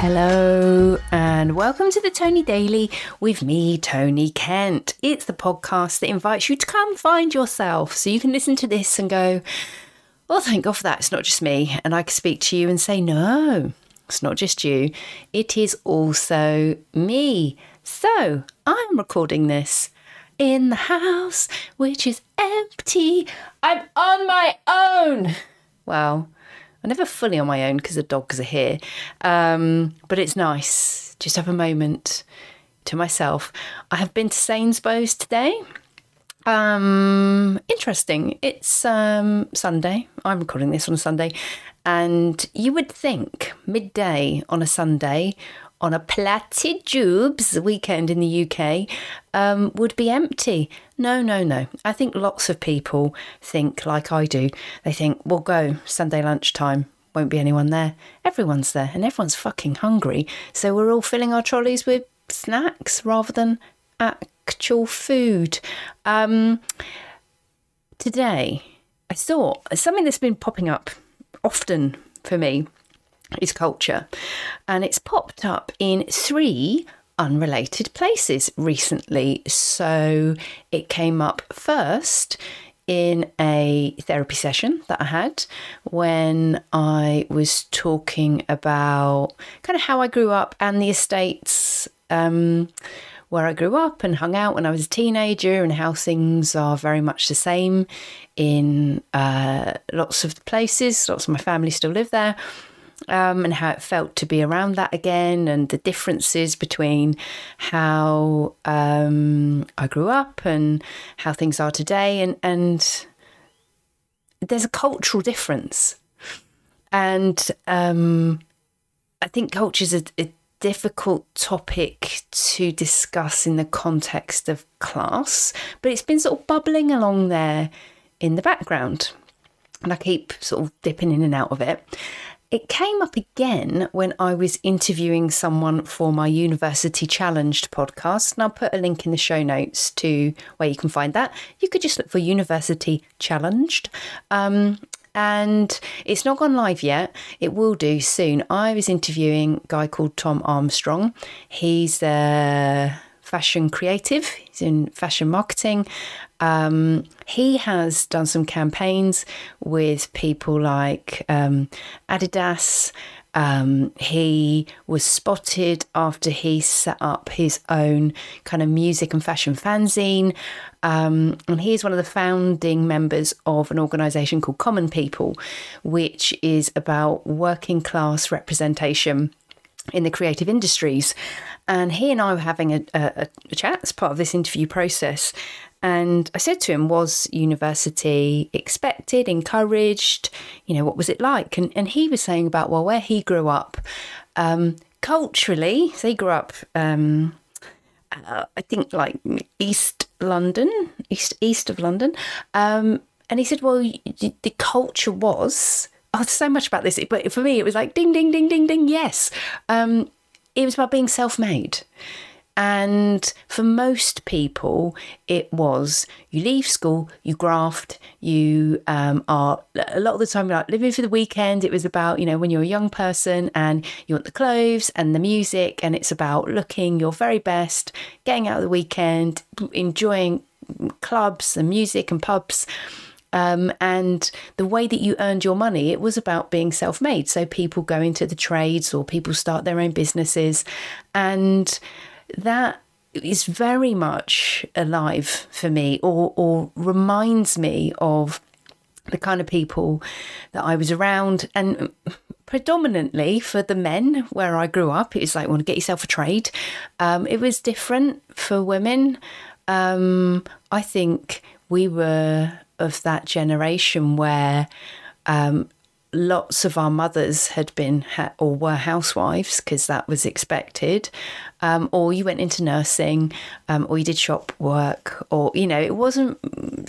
Hello, and welcome to the Tony Daily with me, Tony Kent. It's the podcast that invites you to come find yourself so you can listen to this and go, Well, thank God for that. It's not just me. And I can speak to you and say, No, it's not just you, it is also me. So I'm recording this in the house, which is empty. I'm on my own. Well, I'm never fully on my own because the dogs are here. Um, but it's nice. Just have a moment to myself. I have been to Sainsbury's today. Um, interesting. It's um, Sunday. I'm recording this on a Sunday. And you would think midday on a Sunday on a Platty Jubes weekend in the UK um, would be empty. No, no, no. I think lots of people think like I do. They think, we'll go Sunday lunchtime, won't be anyone there. Everyone's there and everyone's fucking hungry. So we're all filling our trolleys with snacks rather than actual food. Um, today, I thought something that's been popping up often for me is culture. And it's popped up in three unrelated places recently. So it came up first in a therapy session that I had when I was talking about kind of how I grew up and the estates. Um, where I grew up and hung out when I was a teenager, and how things are very much the same in uh, lots of places. Lots of my family still live there um, and how it felt to be around that again, and the differences between how um, I grew up and how things are today, and and there's a cultural difference, and um, I think culture is a, a difficult topic to discuss in the context of class, but it's been sort of bubbling along there in the background. And I keep sort of dipping in and out of it. It came up again when I was interviewing someone for my University Challenged podcast, and I'll put a link in the show notes to where you can find that. You could just look for University Challenged. Um, and it's not gone live yet. It will do soon. I was interviewing a guy called Tom Armstrong. He's a fashion creative, he's in fashion marketing. Um, he has done some campaigns with people like um, Adidas. Um, he was spotted after he set up his own kind of music and fashion fanzine. Um, and he's one of the founding members of an organisation called Common People, which is about working class representation in the creative industries. And he and I were having a, a, a chat as part of this interview process. And I said to him, Was university expected, encouraged? You know, what was it like? And, and he was saying about, well, where he grew up, um, culturally, so he grew up, um, uh, I think, like East London, east, east of London. Um, and he said, well, the culture was, oh, so much about this, but for me, it was like ding, ding, ding, ding, ding, yes. Um, it was about being self made. And for most people, it was you leave school, you graft, you um, are a lot of the time like living for the weekend. It was about, you know, when you're a young person and you want the clothes and the music, and it's about looking your very best, getting out of the weekend, enjoying clubs and music and pubs. Um, and the way that you earned your money, it was about being self made. So people go into the trades or people start their own businesses. And that is very much alive for me or, or reminds me of the kind of people that I was around and predominantly for the men where I grew up, it was like, want to get yourself a trade. Um, it was different for women. Um, I think we were of that generation where um, lots of our mothers had been ha- or were housewives because that was expected, um, or you went into nursing, um, or you did shop work, or you know, it wasn't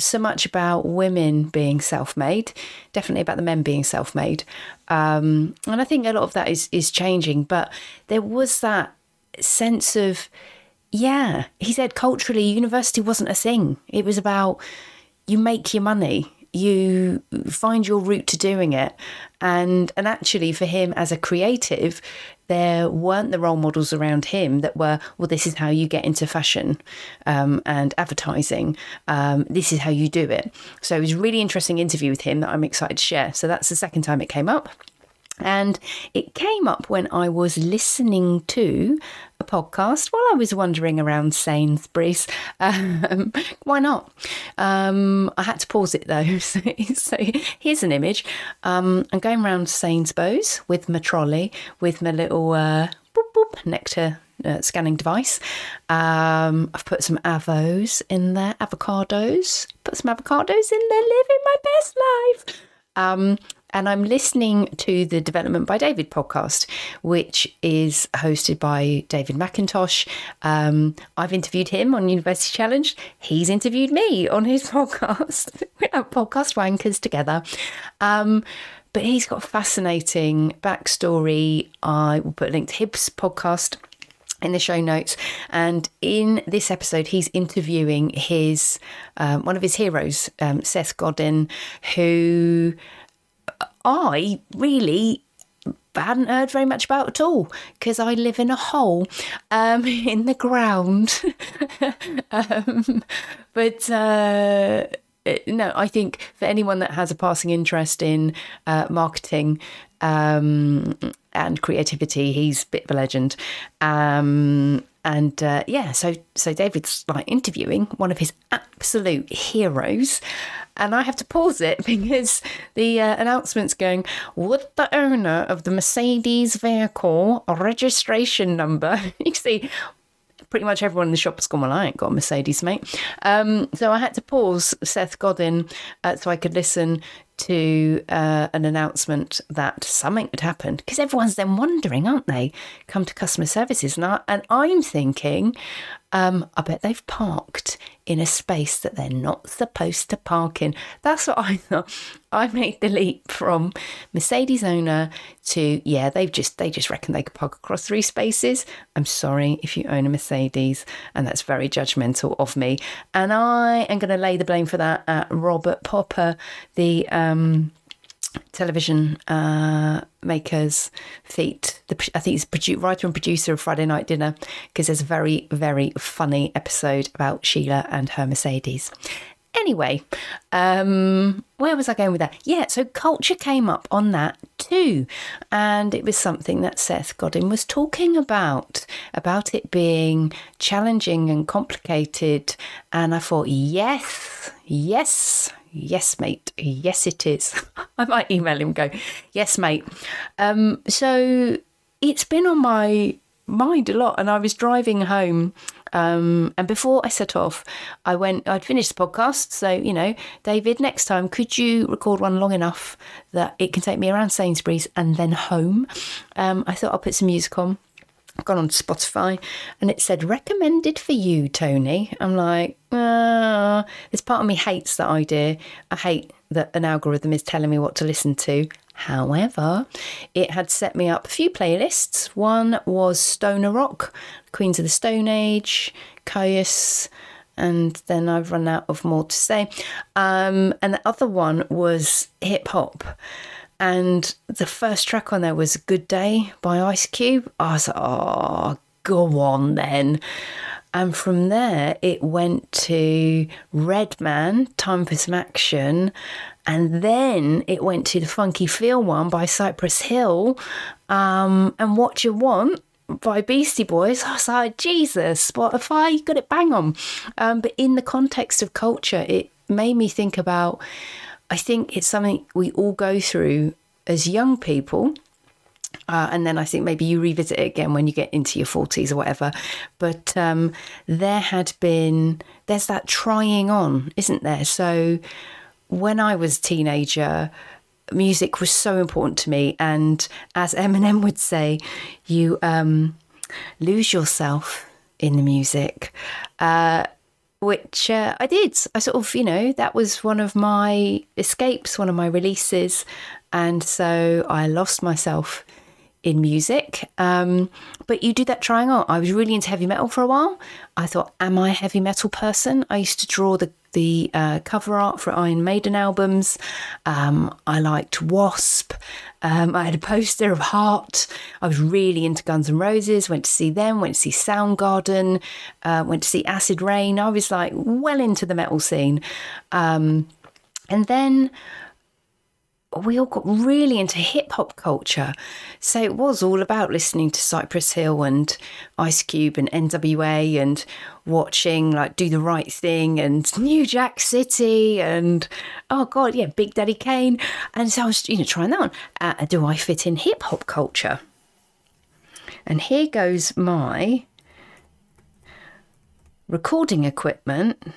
so much about women being self-made, definitely about the men being self-made, um, and I think a lot of that is is changing. But there was that sense of, yeah, he said culturally, university wasn't a thing. It was about you make your money you find your route to doing it. And and actually for him as a creative, there weren't the role models around him that were, well, this is how you get into fashion um, and advertising. Um, this is how you do it. So it was a really interesting interview with him that I'm excited to share. So that's the second time it came up. And it came up when I was listening to a podcast while I was wandering around Sainsbury's. Um, why not? Um, I had to pause it though. So, so here's an image. Um, I'm going around Sainsbury's with my trolley, with my little uh, boop, boop, nectar uh, scanning device. Um, I've put some avos in there, avocados. Put some avocados in there, living my best life. Um, and I'm listening to the Development by David podcast, which is hosted by David McIntosh. Um, I've interviewed him on University Challenged. He's interviewed me on his podcast. We're podcast wankers together. Um, but he's got a fascinating backstory. I will put a link to his podcast in the show notes. And in this episode, he's interviewing his um, one of his heroes, um, Seth Godin, who I really hadn't heard very much about at all because I live in a hole um, in the ground. um, but uh, no, I think for anyone that has a passing interest in uh, marketing um, and creativity, he's a bit of a legend. And uh, yeah, so so David's like interviewing one of his absolute heroes, and I have to pause it because the uh, announcement's going, Would the owner of the Mercedes vehicle registration number? you see, pretty much everyone in the shop has gone, Well, I ain't got a Mercedes, mate. Um, so I had to pause Seth Godin uh, so I could listen to uh, an announcement that something had happened because everyone's then wondering, aren't they? Come to customer services, and, I, and I'm thinking, um, I bet they've parked in a space that they're not supposed to park in. That's what I thought. I made the leap from Mercedes owner to yeah, they've just they just reckon they could park across three spaces. I'm sorry if you own a Mercedes, and that's very judgmental of me. And I am going to lay the blame for that at Robert Popper, the um, television uh, makers feet. The, I think he's produ- writer and producer of Friday Night Dinner because there's a very, very funny episode about Sheila and her Mercedes. Anyway, um, where was I going with that? Yeah, so culture came up on that too. And it was something that Seth Godin was talking about, about it being challenging and complicated. And I thought, yes, yes, Yes, mate. Yes, it is. I might email him go, Yes, mate. Um, so it's been on my mind a lot. And I was driving home. Um, and before I set off, I went, I'd finished the podcast. So, you know, David, next time, could you record one long enough that it can take me around Sainsbury's and then home? Um, I thought I'll put some music on. Gone on Spotify and it said recommended for you, Tony. I'm like, uh, this part of me hates that idea. I hate that an algorithm is telling me what to listen to. However, it had set me up a few playlists. One was Stoner Rock, Queens of the Stone Age, Kyuss, and then I've run out of more to say. Um, and the other one was hip hop. And the first track on there was Good Day by Ice Cube. I was like, oh, go on then. And from there, it went to Redman, Time for Some Action. And then it went to the Funky Feel one by Cypress Hill um, and What You Want by Beastie Boys. I was like, Jesus, if I got it bang on? Um, but in the context of culture, it made me think about I think it's something we all go through as young people. Uh, and then I think maybe you revisit it again when you get into your 40s or whatever. But um, there had been, there's that trying on, isn't there? So when I was a teenager, music was so important to me. And as Eminem would say, you um, lose yourself in the music. Uh, which uh, I did. I sort of, you know, that was one of my escapes, one of my releases. And so I lost myself in music. Um, but you do that trying on. I was really into heavy metal for a while. I thought, am I a heavy metal person? I used to draw the the uh, cover art for Iron Maiden albums. Um, I liked Wasp. Um, I had a poster of Heart. I was really into Guns N' Roses. Went to see them. Went to see Soundgarden. Uh, went to see Acid Reign. I was like well into the metal scene. Um, and then we all got really into hip hop culture. So it was all about listening to Cypress Hill and Ice Cube and NWA and watching like Do the Right Thing and New Jack City and oh god, yeah, Big Daddy Kane. And so I was, you know, trying that on. Uh, do I fit in hip hop culture? And here goes my recording equipment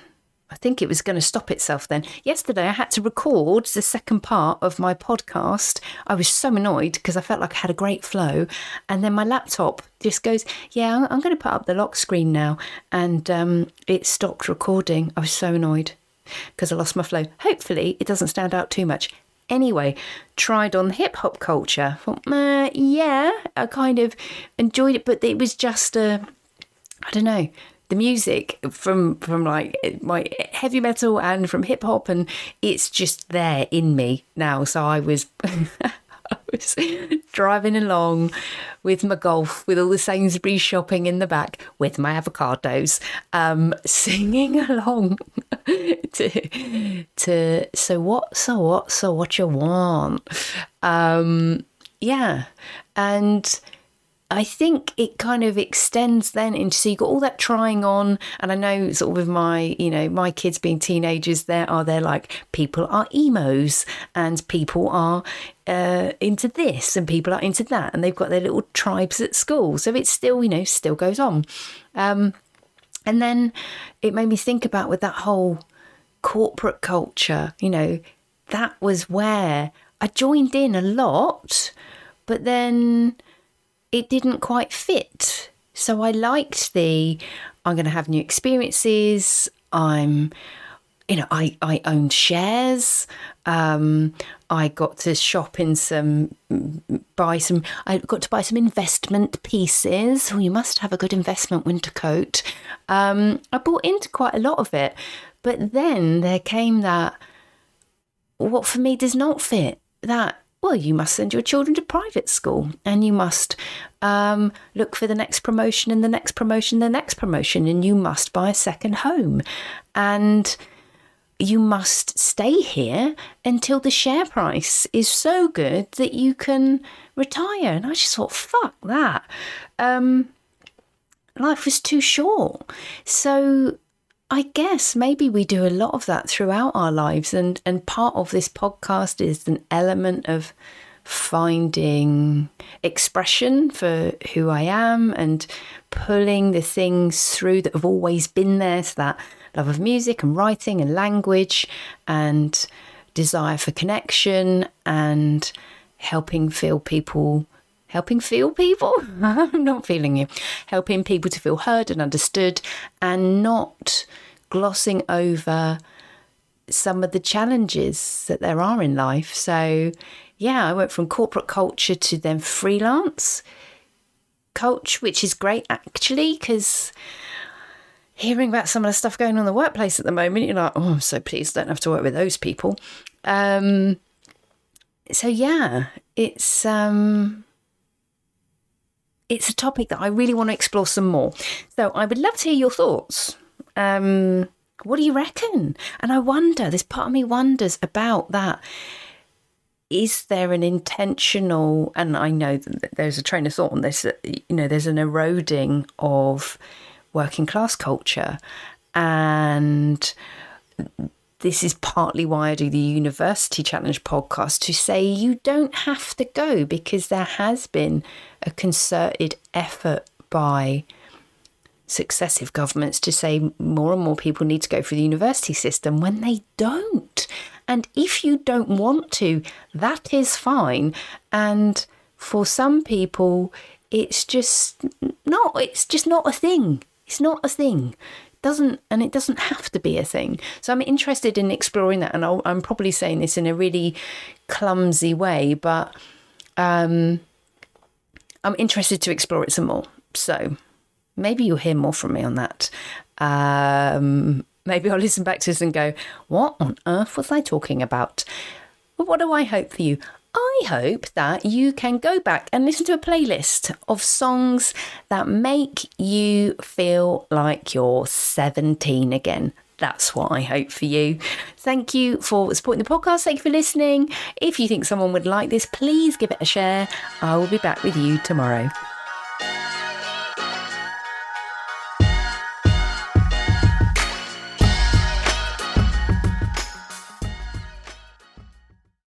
I think it was going to stop itself then. Yesterday, I had to record the second part of my podcast. I was so annoyed because I felt like I had a great flow. And then my laptop just goes, Yeah, I'm going to put up the lock screen now. And um, it stopped recording. I was so annoyed because I lost my flow. Hopefully, it doesn't stand out too much. Anyway, tried on hip hop culture. Thought, uh, yeah, I kind of enjoyed it, but it was just a, I don't know, the music from from like my heavy metal and from hip hop and it's just there in me now. So i was I was driving along with my golf, with all the Sainsbury's shopping in the back, with my avocados, um, singing along to to so what, so what, so what you want, um, yeah, and I think it kind of extends then into so you got all that trying on, and I know sort of with my you know my kids being teenagers, there are there like people are emos and people are uh, into this and people are into that, and they've got their little tribes at school, so it still you know still goes on, um, and then it made me think about with that whole corporate culture, you know, that was where I joined in a lot, but then it didn't quite fit. So I liked the I'm going to have new experiences. I'm, you know, I, I owned shares. Um, I got to shop in some, buy some, I got to buy some investment pieces. Oh, you must have a good investment winter coat. Um, I bought into quite a lot of it. But then there came that, what for me does not fit, that well, you must send your children to private school and you must um, look for the next promotion and the next promotion, the next promotion, and you must buy a second home. And you must stay here until the share price is so good that you can retire. And I just thought, fuck that. Um, life was too short. So I guess maybe we do a lot of that throughout our lives, and and part of this podcast is an element of finding expression for who I am and pulling the things through that have always been there. So that love of music and writing and language and desire for connection and helping feel people helping feel people. I'm not feeling you. Helping people to feel heard and understood and not glossing over some of the challenges that there are in life. So, yeah, I went from corporate culture to then freelance coach, which is great actually, because hearing about some of the stuff going on in the workplace at the moment, you're like, oh, I'm so pleased I don't have to work with those people. Um, so yeah, it's um, it's a topic that I really want to explore some more. So I would love to hear your thoughts. Um, what do you reckon? And I wonder, this part of me wonders about that. Is there an intentional, and I know that there's a train of thought on this, you know, there's an eroding of working class culture. And this is partly why I do the University Challenged podcast to say you don't have to go because there has been a concerted effort by successive governments to say more and more people need to go through the university system when they don't. And if you don't want to, that is fine. And for some people, it's just not, it's just not a thing. It's not a thing doesn't and it doesn't have to be a thing so i'm interested in exploring that and i am probably saying this in a really clumsy way but um, i'm interested to explore it some more so maybe you'll hear more from me on that um, maybe I'll listen back to this and go, what on earth was I talking about? But what do I hope for you? I hope that you can go back and listen to a playlist of songs that make you feel like you're 17 again. That's what I hope for you. Thank you for supporting the podcast. Thank you for listening. If you think someone would like this, please give it a share. I will be back with you tomorrow.